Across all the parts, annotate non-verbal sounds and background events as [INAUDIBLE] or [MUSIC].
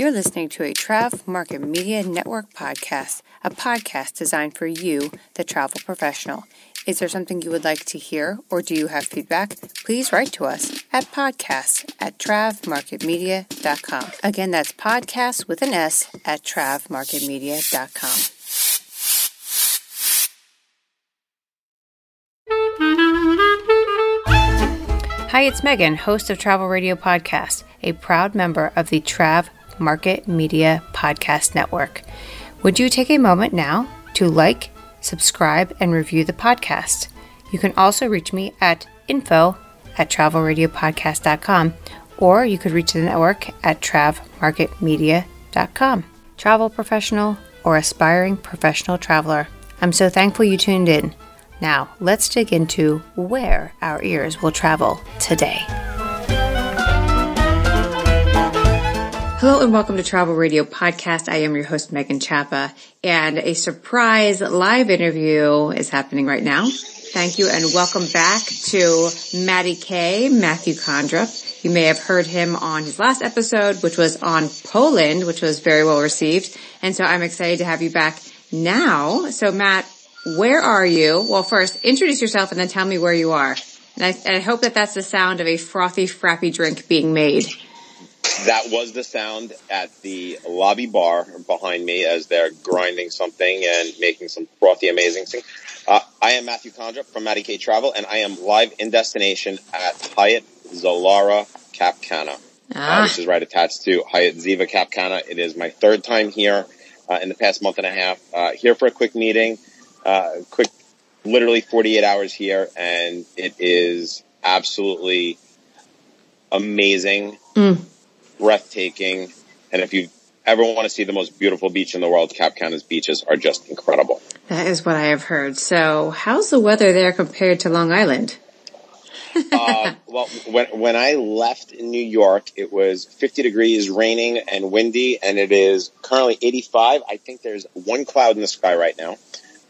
You're listening to a Trav Market Media Network podcast, a podcast designed for you, the travel professional. Is there something you would like to hear or do you have feedback? Please write to us at podcasts at travmarketmedia.com. Again, that's podcast with an S at travmarketmedia.com. Hi, it's Megan, host of Travel Radio Podcast, a proud member of the Trav Market Media Podcast Network. Would you take a moment now to like, subscribe, and review the podcast? You can also reach me at info at travelradiopodcast.com or you could reach the network at travmarketmedia.com. Travel professional or aspiring professional traveler, I'm so thankful you tuned in. Now, let's dig into where our ears will travel today. Hello and welcome to Travel Radio Podcast. I am your host, Megan Chapa, and a surprise live interview is happening right now. Thank you and welcome back to Matty K, Matthew Kondrup. You may have heard him on his last episode, which was on Poland, which was very well received. And so I'm excited to have you back now. So Matt, where are you? Well, first introduce yourself and then tell me where you are. And I, and I hope that that's the sound of a frothy, frappy drink being made. That was the sound at the lobby bar behind me as they're grinding something and making some frothy, amazing thing. Uh, I am Matthew Kondrup from Matty K Travel, and I am live in destination at Hyatt Zilara Cap Cana. Uh, ah. Uh, this is right attached to Hyatt Ziva Cap Cana. It is my third time here uh, in the past month and a half. Uh, here for a quick meeting, uh, quick, literally 48 hours here, and it is absolutely amazing. Mm breathtaking. And if you ever want to see the most beautiful beach in the world, Cap Cana's beaches are just incredible. That is what I have heard. So how's the weather there compared to Long Island? [LAUGHS] uh, well, when when I left in New York, it was 50 degrees, raining and windy, and it is currently 85. I think there's one cloud in the sky right now,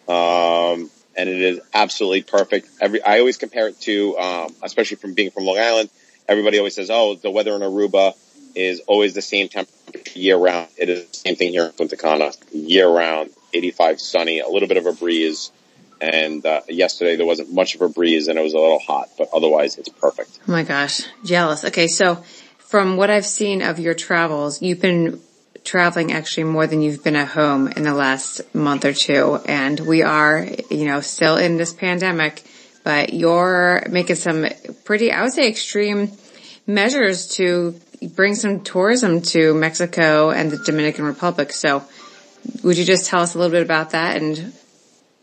um, and it is absolutely perfect. Every I always compare it to, um, especially from being from Long Island. Everybody always says, "Oh, the weather in Aruba is always the same temperature year round. It is the same thing here in Punta Cana, year round, 85 sunny, a little bit of a breeze. And uh, yesterday there wasn't much of a breeze and it was a little hot, but otherwise it's perfect. Oh my gosh, jealous. Okay, so from what I've seen of your travels, you've been traveling actually more than you've been at home in the last month or two. And we are, you know, still in this pandemic, but you're making some pretty, I would say extreme measures to bring some tourism to Mexico and the Dominican Republic. So would you just tell us a little bit about that and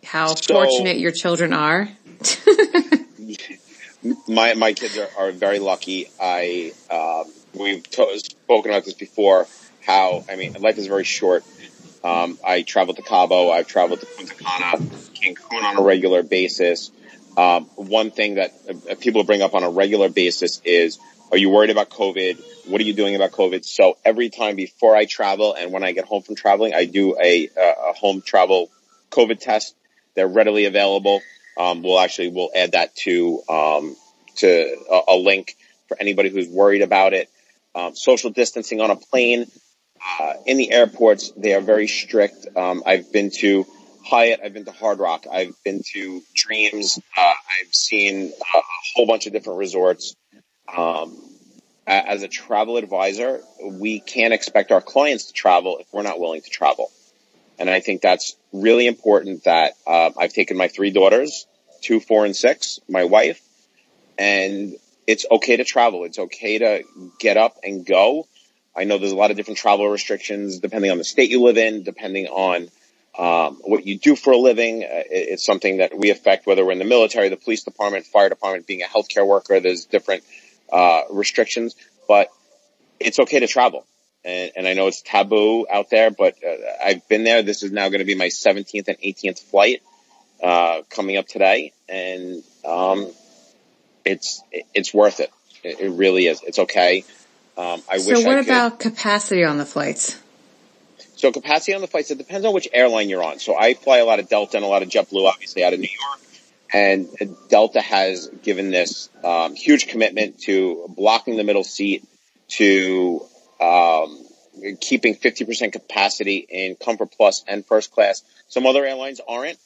how so, fortunate your children are? [LAUGHS] my, my kids are, are very lucky. I, um, we've to- spoken about this before, how, I mean, life is very short. Um, I traveled to Cabo. I've traveled to Punta Cana, Cancun on a regular basis. Um, one thing that uh, people bring up on a regular basis is, are you worried about COVID? What are you doing about COVID? So every time before I travel and when I get home from traveling, I do a, a home travel COVID test. They're readily available. Um, we'll actually, we'll add that to, um, to a, a, link for anybody who's worried about it. Um, social distancing on a plane, uh, in the airports, they are very strict. Um, I've been to Hyatt. I've been to Hard Rock. I've been to Dreams. Uh, I've seen a whole bunch of different resorts. Um, as a travel advisor, we can't expect our clients to travel if we're not willing to travel. And I think that's really important that uh, I've taken my three daughters, two, four, and six, my wife, and it's okay to travel. It's okay to get up and go. I know there's a lot of different travel restrictions depending on the state you live in, depending on um, what you do for a living. Uh, it's something that we affect whether we're in the military, the police department, fire department, being a healthcare worker. There's different uh, restrictions, but it's okay to travel. And, and, I know it's taboo out there, but uh, I've been there. This is now going to be my 17th and 18th flight uh, coming up today, and um, it's it's worth it. it. It really is. It's okay. Um, I so wish. So, what about capacity on the flights? So, capacity on the flights it depends on which airline you're on. So, I fly a lot of Delta and a lot of JetBlue, obviously out of New York. And Delta has given this um, huge commitment to blocking the middle seat, to um, keeping 50% capacity in Comfort Plus and First Class. Some other airlines aren't.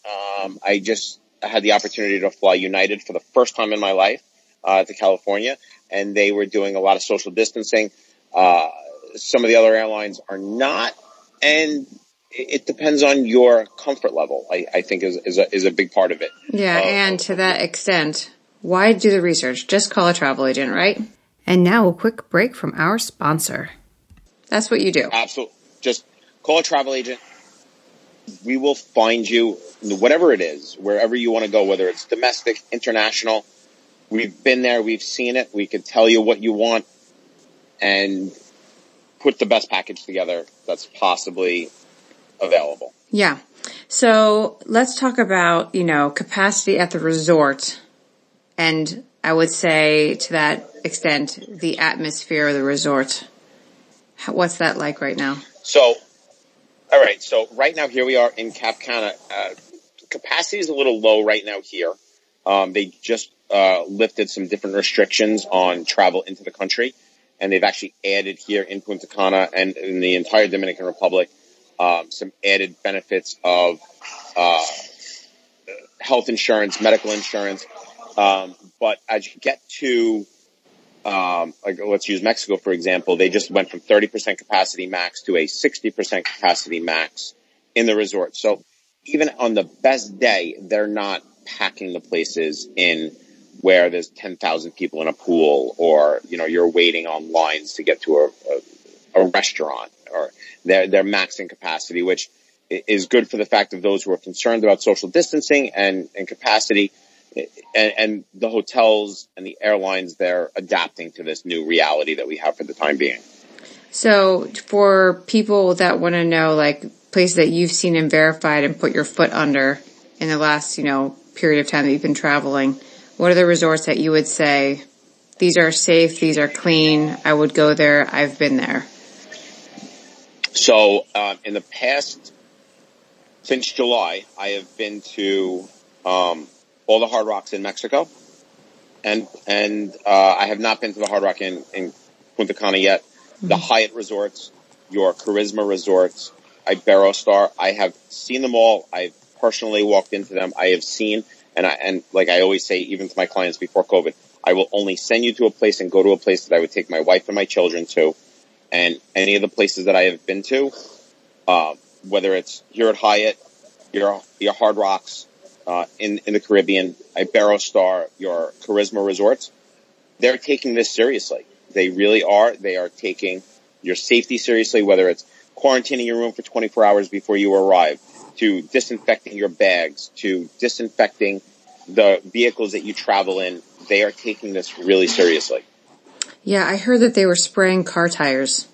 Um, I just had the opportunity to fly United for the first time in my life uh, to California, and they were doing a lot of social distancing. Uh, some of the other airlines are not, and it depends on your comfort level. I, I think is is a, is a big part of it. Yeah, uh, and to that extent, why do the research? Just call a travel agent, right? And now a quick break from our sponsor. That's what you do. Absolutely. Just call a travel agent. We will find you whatever it is, wherever you want to go, whether it's domestic, international. We've been there. We've seen it. We can tell you what you want and put the best package together that's possibly available. Yeah. So let's talk about, you know, capacity at the resort. And I would say to that extent, the atmosphere of the resort. What's that like right now? So, all right. So right now, here we are in Cap Cana. Uh, capacity is a little low right now here. Um, they just uh, lifted some different restrictions on travel into the country, and they've actually added here in Punta Cana and in the entire Dominican Republic um, some added benefits of uh, health insurance, medical insurance. Um, but as you get to um, like let's use Mexico for example, they just went from 30% capacity max to a 60% capacity max in the resort. So even on the best day, they're not packing the places in where there's 10,000 people in a pool or, you know, you're waiting on lines to get to a, a, a restaurant or they're, they're maxing capacity, which is good for the fact of those who are concerned about social distancing and, and capacity and, and the hotels and the airlines, they're adapting to this new reality that we have for the time being. So for people that want to know, like places that you've seen and verified and put your foot under in the last, you know, period of time that you've been traveling, what are the resorts that you would say, these are safe, these are clean, I would go there, I've been there? So, um, in the past, since July, I have been to, um, all the Hard Rocks in Mexico, and and uh, I have not been to the Hard Rock in, in Punta Cana yet. Mm-hmm. The Hyatt resorts, your Charisma resorts, Iberostar, I have seen them all. I've personally walked into them. I have seen, and I, and like I always say, even to my clients before COVID, I will only send you to a place and go to a place that I would take my wife and my children to. And any of the places that I have been to, uh, whether it's here at Hyatt, your your Hard Rocks, uh, in, in the Caribbean, Iberostar, your Charisma resorts, they're taking this seriously. They really are. They are taking your safety seriously, whether it's quarantining your room for 24 hours before you arrive, to disinfecting your bags, to disinfecting the vehicles that you travel in. They are taking this really seriously. Yeah, I heard that they were spraying car tires.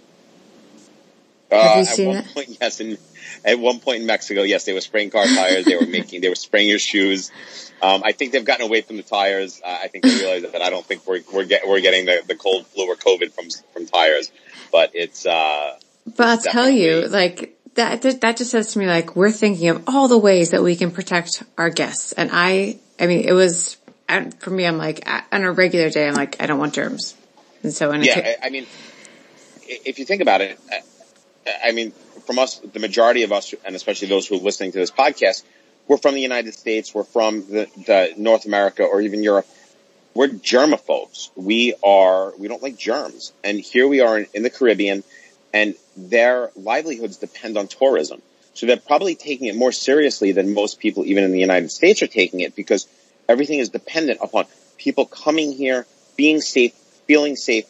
Uh, Have you seen it? Point, [LAUGHS] yes, in at one point in Mexico, yes, they were spraying car tires. They were [LAUGHS] making, they were spraying your shoes. Um, I think they've gotten away from the tires. Uh, I think they [LAUGHS] realize that I don't think we're we're, get, we're getting the, the cold flu or COVID from from tires, but it's. Uh, but I'll tell you, like that that just says to me like we're thinking of all the ways that we can protect our guests, and I I mean it was for me. I'm like on a regular day, I'm like I don't want germs, and so in yeah, I mean, if you think about it, I mean, from us, the majority of us, and especially those who are listening to this podcast, we're from the United States, we're from the, the North America or even Europe. We're germaphobes. We are, we don't like germs. And here we are in, in the Caribbean and their livelihoods depend on tourism. So they're probably taking it more seriously than most people, even in the United States, are taking it because everything is dependent upon people coming here, being safe, feeling safe,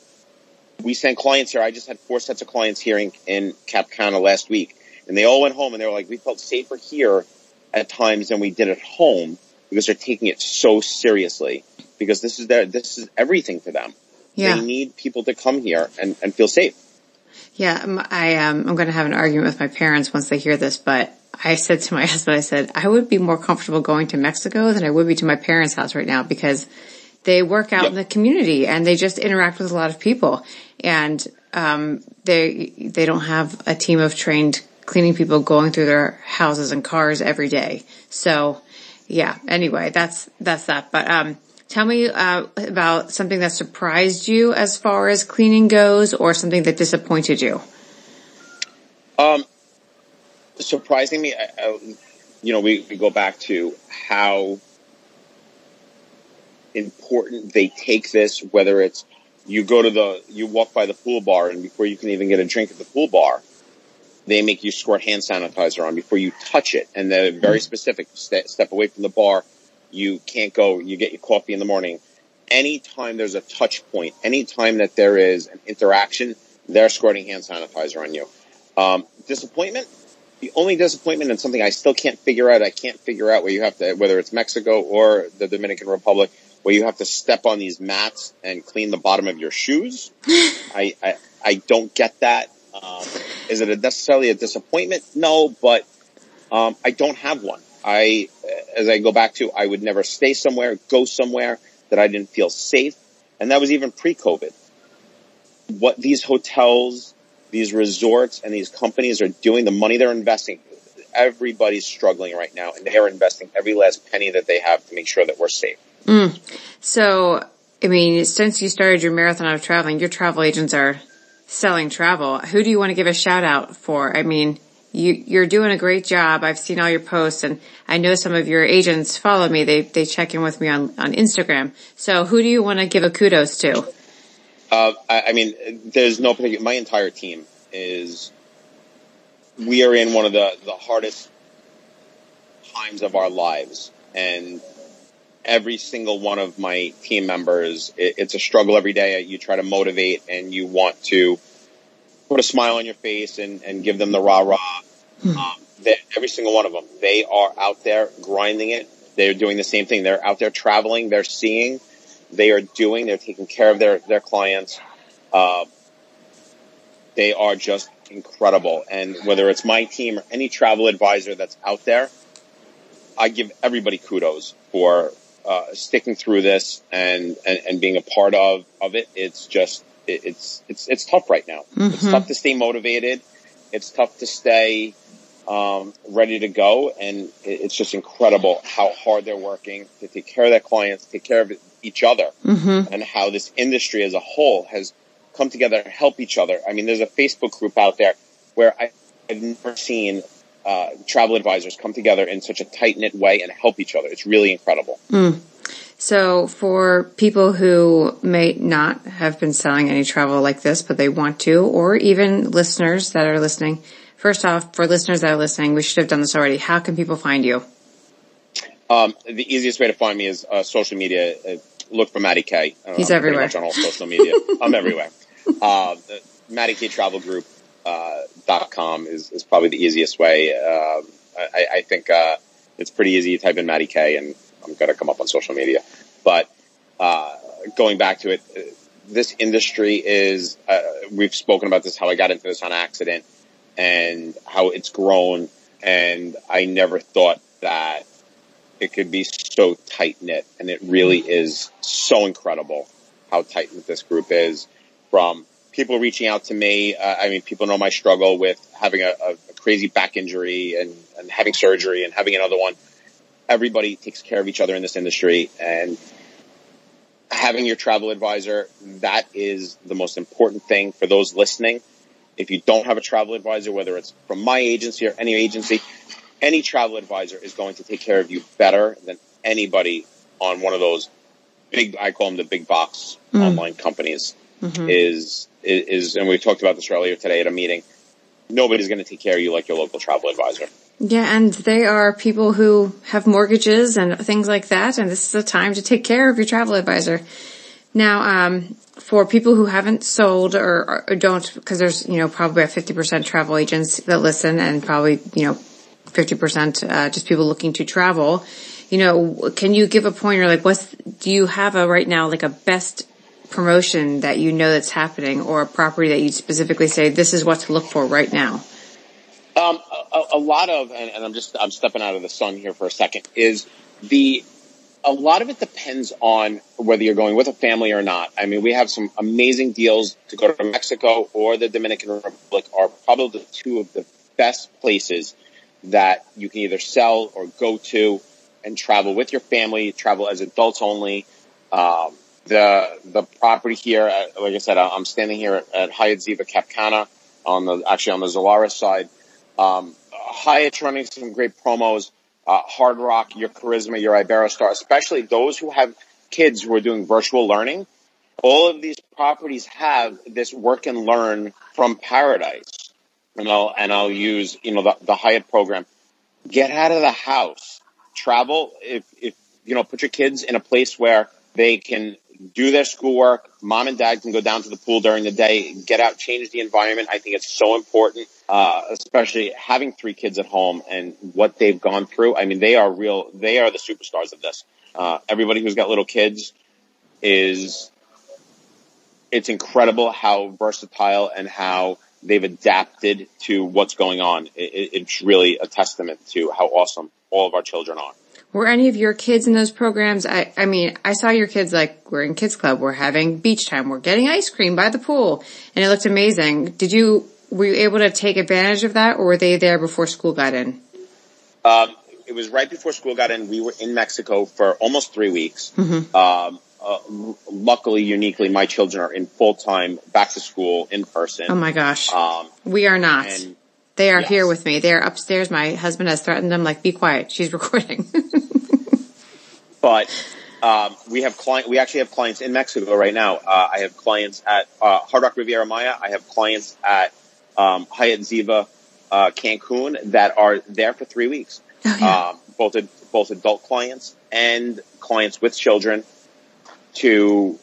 we sent clients here. I just had four sets of clients here in, in Cap Cana last week, and they all went home and they were like, we felt safer here at times than we did at home because they're taking it so seriously because this is their, this is everything for them. Yeah. They need people to come here and, and feel safe. Yeah, um, I um, I'm going to have an argument with my parents once they hear this, but I said to my [LAUGHS] husband, I said I would be more comfortable going to Mexico than I would be to my parents' house right now because they work out yep. in the community and they just interact with a lot of people and um, they they don't have a team of trained cleaning people going through their houses and cars every day. So, yeah. Anyway, that's that's that. But um, tell me uh, about something that surprised you as far as cleaning goes, or something that disappointed you. Um, surprising me, I, I, you know, we, we go back to how important they take this, whether it's you go to the, you walk by the pool bar and before you can even get a drink at the pool bar, they make you squirt hand sanitizer on before you touch it. And they're very specific. Step, step away from the bar. You can't go. You get your coffee in the morning. Anytime there's a touch point, anytime that there is an interaction, they're squirting hand sanitizer on you. Um, disappointment. The only disappointment and something I still can't figure out. I can't figure out where you have to, whether it's Mexico or the Dominican Republic, where you have to step on these mats and clean the bottom of your shoes. [LAUGHS] I, I, I don't get that. Um, is it a necessarily a disappointment? No, but um, I don't have one. I, as I go back to, I would never stay somewhere, go somewhere that I didn't feel safe, and that was even pre-COVID. What these hotels, these resorts, and these companies are doing, the money they're investing, everybody's struggling right now, and they are investing every last penny that they have to make sure that we're safe. Mm. So, I mean, since you started your marathon of traveling, your travel agents are selling travel. Who do you want to give a shout out for? I mean, you, you're doing a great job. I've seen all your posts and I know some of your agents follow me. They, they check in with me on, on Instagram. So who do you want to give a kudos to? Uh, I, I mean, there's no particular, my entire team is, we are in one of the, the hardest times of our lives and every single one of my team members, it, it's a struggle every day. You try to motivate and you want to put a smile on your face and, and give them the rah rah. Hmm. Um, every single one of them, they are out there grinding it. They're doing the same thing. They're out there traveling. They're seeing. They are doing. They're taking care of their their clients. Uh, they are just incredible. And whether it's my team or any travel advisor that's out there, I give everybody kudos for uh, sticking through this and, and, and being a part of, of it. It's just, it, it's, it's, it's tough right now. Mm-hmm. It's tough to stay motivated. It's tough to stay, um, ready to go. And it, it's just incredible how hard they're working to take care of their clients, take care of each other mm-hmm. and how this industry as a whole has come together to help each other. I mean, there's a Facebook group out there where I, I've never seen uh, travel advisors come together in such a tight knit way and help each other. It's really incredible. Mm. So for people who may not have been selling any travel like this, but they want to, or even listeners that are listening, first off, for listeners that are listening, we should have done this already. How can people find you? Um, the easiest way to find me is uh, social media. Uh, look for Matty K. He's everywhere. Much on all social media. I'm everywhere. [LAUGHS] Uh, Matty K Travel Group com is, is probably the easiest way. Uh, I, I, think uh, it's pretty easy. You type in Matty K, and I'm going to come up on social media. But uh, going back to it, uh, this industry is. Uh, we've spoken about this. How I got into this on accident, and how it's grown. And I never thought that it could be so tight knit, and it really is so incredible how tight knit this group is. From people reaching out to me. Uh, I mean, people know my struggle with having a, a, crazy back injury and, and having surgery and having another one. Everybody takes care of each other in this industry and having your travel advisor, that is the most important thing for those listening. If you don't have a travel advisor, whether it's from my agency or any agency, any travel advisor is going to take care of you better than anybody on one of those big, I call them the big box mm. online companies mm-hmm. is, is, and we talked about this earlier today at a meeting. Nobody's going to take care of you like your local travel advisor. Yeah, and they are people who have mortgages and things like that, and this is a time to take care of your travel advisor. Now, um, for people who haven't sold or, or don't, because there's you know probably a fifty percent travel agents that listen, and probably you know fifty percent uh, just people looking to travel. You know, can you give a pointer like what's do you have a right now like a best promotion that you know that's happening or a property that you specifically say this is what to look for right now? Um, a, a, lot of, and, and I'm just, I'm stepping out of the sun here for a second, is the, a lot of it depends on whether you're going with a family or not. I mean, we have some amazing deals to go to Mexico or the Dominican Republic are probably the two of the best places that you can either sell or go to and travel with your family, travel as adults only. Um, the the property here, uh, like I said, I'm standing here at Hyatt Ziva Cap Cana on the actually on the Zilara's side. Um, Hyatt's running some great promos. Uh, Hard Rock, your Charisma, your Iberostar, especially those who have kids who are doing virtual learning. All of these properties have this work and learn from paradise. And I'll, and I'll use, you know, the, the Hyatt program. Get out of the house. Travel. If, if, you know, put your kids in a place where they can do their schoolwork. Mom and dad can go down to the pool during the day, get out, change the environment. I think it's so important, uh, especially having three kids at home and what they've gone through. I mean, they are real, they are the superstars of this. Uh, everybody who's got little kids is, it's incredible how versatile and how they've adapted to what's going on. It, it's really a testament to how awesome all of our children are. Were any of your kids in those programs? I, I mean, I saw your kids like we're in kids club, we're having beach time, we're getting ice cream by the pool and it looked amazing. Did you, were you able to take advantage of that or were they there before school got in? Um, it was right before school got in. We were in Mexico for almost three weeks. Mm-hmm. Um, uh, luckily, uniquely, my children are in full time back to school in person. Oh my gosh. Um, we are not. And, they are yes. here with me. They are upstairs. My husband has threatened them, like, be quiet. She's [LAUGHS] recording. But um, we have client. We actually have clients in Mexico right now. Uh, I have clients at uh, Hard Rock Riviera Maya. I have clients at um, Hyatt Ziva uh, Cancun that are there for three weeks. Oh, yeah. um, both both adult clients and clients with children. To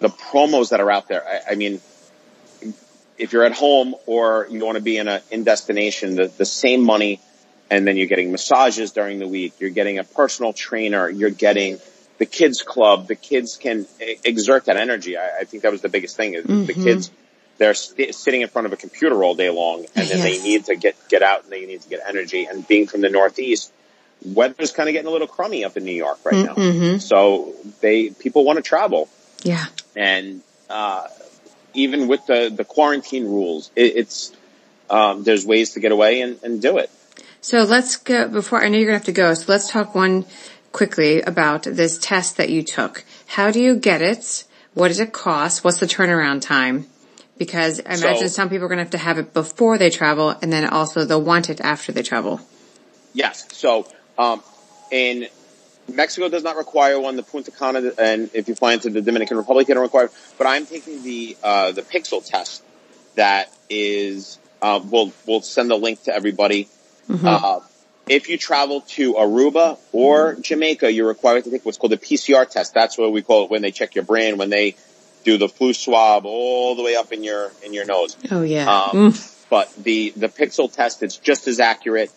the promos that are out there. I, I mean, if you're at home or you want to be in a in destination, the, the same money, and then you're getting massages during the week, you're getting a personal trainer, you're getting the kids club, the kids can exert that energy. I, I think that was the biggest thing is mm-hmm. the kids, they're st- sitting in front of a computer all day long and then yes. they need to get, get out and they need to get energy and being from the Northeast, weather's kind of getting a little crummy up in New York right now. Mm-hmm. So they, people want to travel. Yeah. And, uh, even with the, the quarantine rules, it, it's, um, there's ways to get away and, and do it. So let's go before I know you're gonna have to go. So let's talk one quickly about this test that you took. How do you get it? What does it cost? What's the turnaround time? Because I imagine so, some people are going to have to have it before they travel and then also they'll want it after they travel. Yes. So, um, in Mexico does not require one. The Punta Cana, and if you fly into the Dominican Republic, they don't require. But I'm taking the uh, the Pixel test. That is, uh, we'll we'll send a link to everybody. Mm-hmm. Uh, if you travel to Aruba or Jamaica, you're required to take what's called a PCR test. That's what we call it when they check your brain, when they do the flu swab all the way up in your in your nose. Oh yeah. Um, mm. But the the Pixel test, it's just as accurate.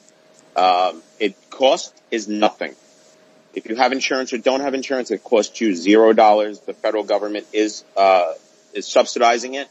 Um, it cost is nothing. If you have insurance or don't have insurance, it costs you zero dollars. The federal government is uh, is subsidizing it.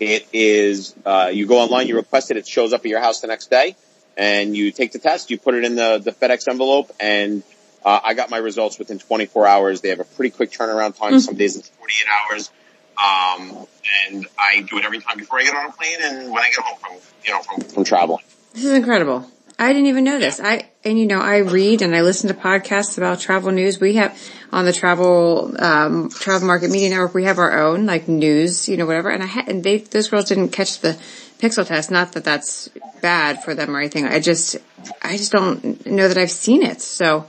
It is uh, you go online, you request it, it shows up at your house the next day, and you take the test. You put it in the the FedEx envelope, and uh, I got my results within 24 hours. They have a pretty quick turnaround time. Mm-hmm. Some days it's 48 hours. Um, and I do it every time before I get on a plane and when I get home from, you know, from, from traveling. This is incredible. I didn't even know this. I, and you know, I read and I listen to podcasts about travel news. We have on the travel, um, travel market media network, we have our own like news, you know, whatever. And I had, and they, those girls didn't catch the pixel test. Not that that's bad for them or anything. I just, I just don't know that I've seen it. So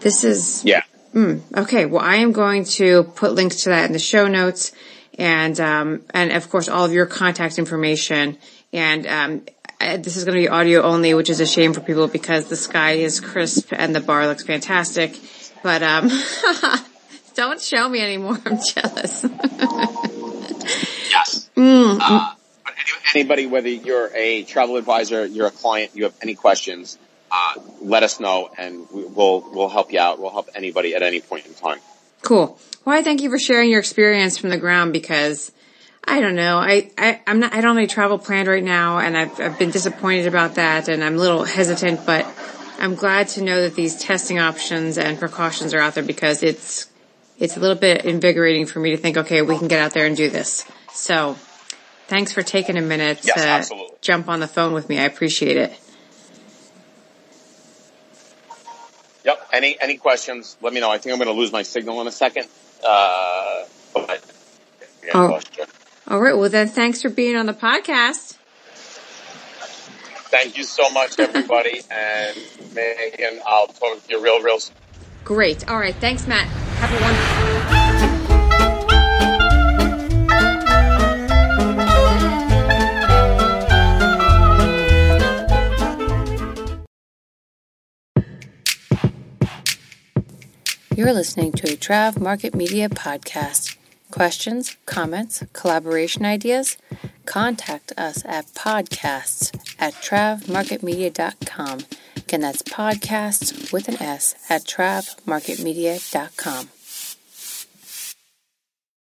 this is, yeah. Mm, okay. Well, I am going to put links to that in the show notes and, um, and of course all of your contact information and, um, this is going to be audio only, which is a shame for people because the sky is crisp and the bar looks fantastic. But um, [LAUGHS] don't show me anymore. [LAUGHS] I'm jealous. [LAUGHS] yes. Mm. Uh, anybody, whether you're a travel advisor, you're a client, you have any questions, uh, let us know, and we'll we'll help you out. We'll help anybody at any point in time. Cool. Well, I thank you for sharing your experience from the ground because I don't know. I, I, I'm not, I don't have any travel planned right now and I've, I've been disappointed about that and I'm a little hesitant, but I'm glad to know that these testing options and precautions are out there because it's, it's a little bit invigorating for me to think, okay, we can get out there and do this. So thanks for taking a minute yes, to absolutely. jump on the phone with me. I appreciate it. Yep. Any, any questions? Let me know. I think I'm going to lose my signal in a second. Uh, but, oh. All right. Well, then thanks for being on the podcast. thank you so much, everybody. and Megan, I'll talk to you real, real soon. Great. All right. Thanks, Matt. Have a wonderful. You're listening to a Trav Market Media podcast. Questions, comments, collaboration ideas? Contact us at podcasts at travmarketmedia.com. Again, that's podcasts with an S at travmarketmedia.com.